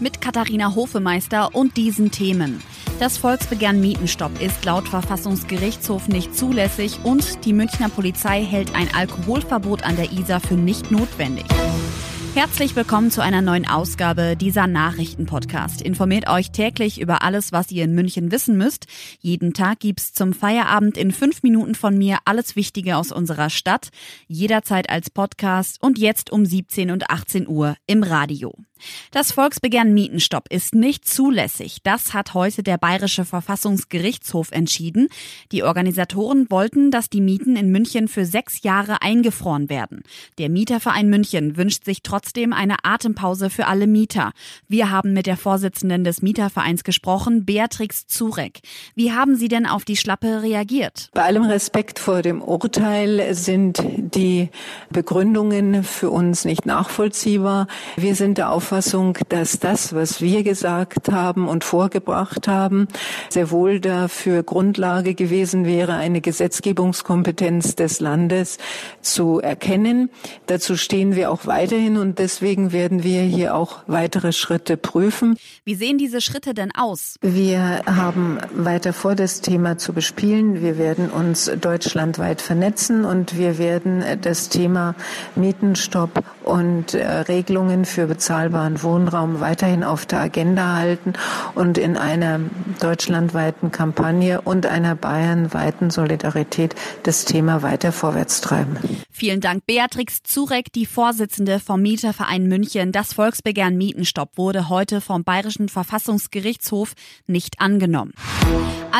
Mit Katharina Hofemeister und diesen Themen. Das Volksbegehren Mietenstopp ist laut Verfassungsgerichtshof nicht zulässig und die Münchner Polizei hält ein Alkoholverbot an der Isar für nicht notwendig. Herzlich willkommen zu einer neuen Ausgabe dieser Nachrichtenpodcast. Informiert euch täglich über alles, was ihr in München wissen müsst. Jeden Tag gibt's zum Feierabend in fünf Minuten von mir alles Wichtige aus unserer Stadt. Jederzeit als Podcast und jetzt um 17 und 18 Uhr im Radio. Das Volksbegehren Mietenstopp ist nicht zulässig. Das hat heute der Bayerische Verfassungsgerichtshof entschieden. Die Organisatoren wollten, dass die Mieten in München für sechs Jahre eingefroren werden. Der Mieterverein München wünscht sich trotzdem eine Atempause für alle Mieter. Wir haben mit der Vorsitzenden des Mietervereins gesprochen, Beatrix Zurek. Wie haben Sie denn auf die Schlappe reagiert? Bei allem Respekt vor dem Urteil sind die Begründungen für uns nicht nachvollziehbar. Wir sind der Auffassung, dass das, was wir gesagt haben und vorgebracht haben, sehr wohl dafür Grundlage gewesen wäre, eine Gesetzgebungskompetenz des Landes zu erkennen. Dazu stehen wir auch weiterhin und deswegen werden wir hier auch weitere Schritte prüfen. Wie sehen diese Schritte denn aus? Wir haben weiter vor, das Thema zu bespielen. Wir werden uns deutschlandweit vernetzen und wir werden das Thema Mietenstopp und äh, Regelungen für bezahlbaren Wohnraum weiterhin auf der Agenda halten und in einer deutschlandweiten Kampagne und einer bayernweiten Solidarität das Thema weiter vorwärts treiben. Vielen Dank, Beatrix Zurek, die Vorsitzende vom Mieterverein München. Das Volksbegehren Mietenstopp wurde heute vom Bayerischen Verfassungsgerichtshof nicht angenommen.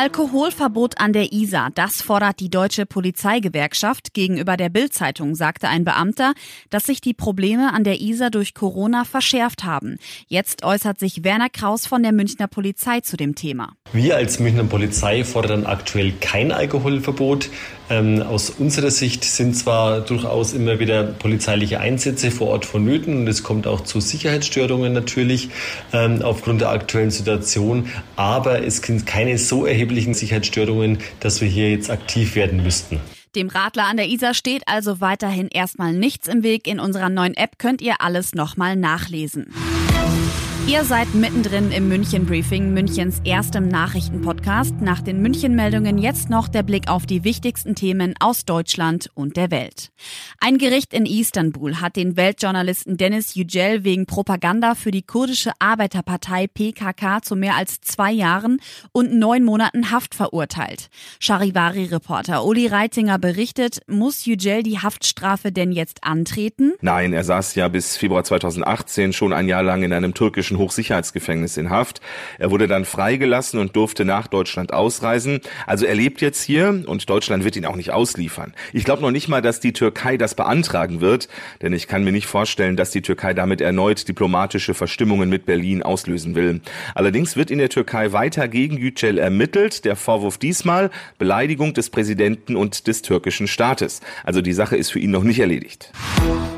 Alkoholverbot an der Isar, das fordert die deutsche Polizeigewerkschaft. Gegenüber der Bildzeitung sagte ein Beamter, dass sich die Probleme an der Isar durch Corona verschärft haben. Jetzt äußert sich Werner Kraus von der Münchner Polizei zu dem Thema. Wir als Münchner Polizei fordern aktuell kein Alkoholverbot. Ähm, aus unserer Sicht sind zwar durchaus immer wieder polizeiliche Einsätze vor Ort vonnöten und es kommt auch zu Sicherheitsstörungen natürlich ähm, aufgrund der aktuellen Situation, aber es sind keine so erheblichen Sicherheitsstörungen, dass wir hier jetzt aktiv werden müssten. Dem Radler an der Isar steht also weiterhin erstmal nichts im Weg. In unserer neuen App könnt ihr alles nochmal nachlesen. Ihr seid mittendrin im München Briefing, Münchens erstem Nachrichtenpodcast. Nach den München-Meldungen jetzt noch der Blick auf die wichtigsten Themen aus Deutschland und der Welt. Ein Gericht in Istanbul hat den Weltjournalisten Dennis Yücel wegen Propaganda für die kurdische Arbeiterpartei PKK zu mehr als zwei Jahren und neun Monaten Haft verurteilt. Charivari-Reporter Uli Reitinger berichtet, muss Yücel die Haftstrafe denn jetzt antreten? Nein, er saß ja bis Februar 2018 schon ein Jahr lang in einem türkischen Hochsicherheitsgefängnis in Haft. Er wurde dann freigelassen und durfte nach Deutschland ausreisen. Also er lebt jetzt hier und Deutschland wird ihn auch nicht ausliefern. Ich glaube noch nicht mal, dass die Türkei das beantragen wird, denn ich kann mir nicht vorstellen, dass die Türkei damit erneut diplomatische Verstimmungen mit Berlin auslösen will. Allerdings wird in der Türkei weiter gegen Yücel ermittelt. Der Vorwurf diesmal Beleidigung des Präsidenten und des türkischen Staates. Also die Sache ist für ihn noch nicht erledigt.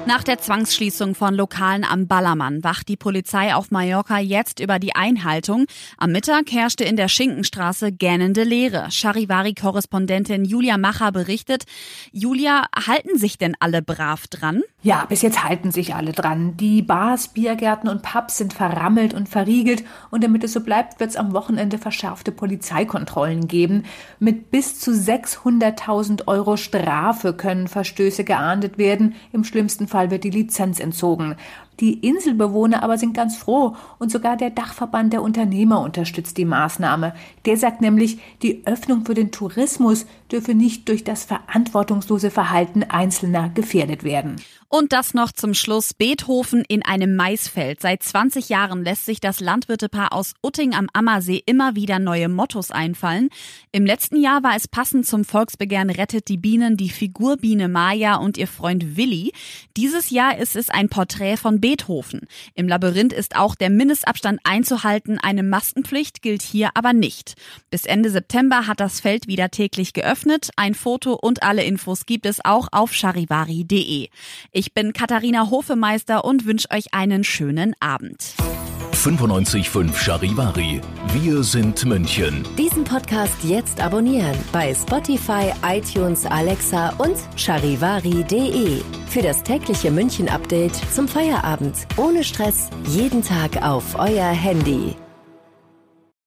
Nach der Zwangsschließung von Lokalen am Ballermann wacht die Polizei auf Mallorca jetzt über die Einhaltung. Am Mittag herrschte in der Schinkenstraße gähnende Leere. Charivari-Korrespondentin Julia Macher berichtet. Julia, halten sich denn alle brav dran? Ja, bis jetzt halten sich alle dran. Die Bars, Biergärten und Pubs sind verrammelt und verriegelt. Und damit es so bleibt, wird es am Wochenende verschärfte Polizeikontrollen geben. Mit bis zu 600.000 Euro Strafe können Verstöße geahndet werden. Im schlimmsten Fall wird die Lizenz entzogen. Die Inselbewohner aber sind ganz froh und sogar der Dachverband der Unternehmer unterstützt die Maßnahme. Der sagt nämlich, die Öffnung für den Tourismus dürfe nicht durch das verantwortungslose Verhalten Einzelner gefährdet werden. Und das noch zum Schluss. Beethoven in einem Maisfeld. Seit 20 Jahren lässt sich das Landwirtepaar aus Utting am Ammersee immer wieder neue Mottos einfallen. Im letzten Jahr war es passend zum Volksbegehren Rettet die Bienen die Figurbiene Maya und ihr Freund Willi. Dieses Jahr ist es ein Porträt von Beethoven Beethoven. Im Labyrinth ist auch der Mindestabstand einzuhalten. Eine Maskenpflicht gilt hier aber nicht. Bis Ende September hat das Feld wieder täglich geöffnet. Ein Foto und alle Infos gibt es auch auf charivari.de. Ich bin Katharina Hofemeister und wünsche euch einen schönen Abend. 95.5 Charivari. Wir sind München. Diesen Podcast jetzt abonnieren bei Spotify, iTunes, Alexa und charivari.de. Für das tägliche München-Update zum Feierabend. Ohne Stress, jeden Tag auf euer Handy.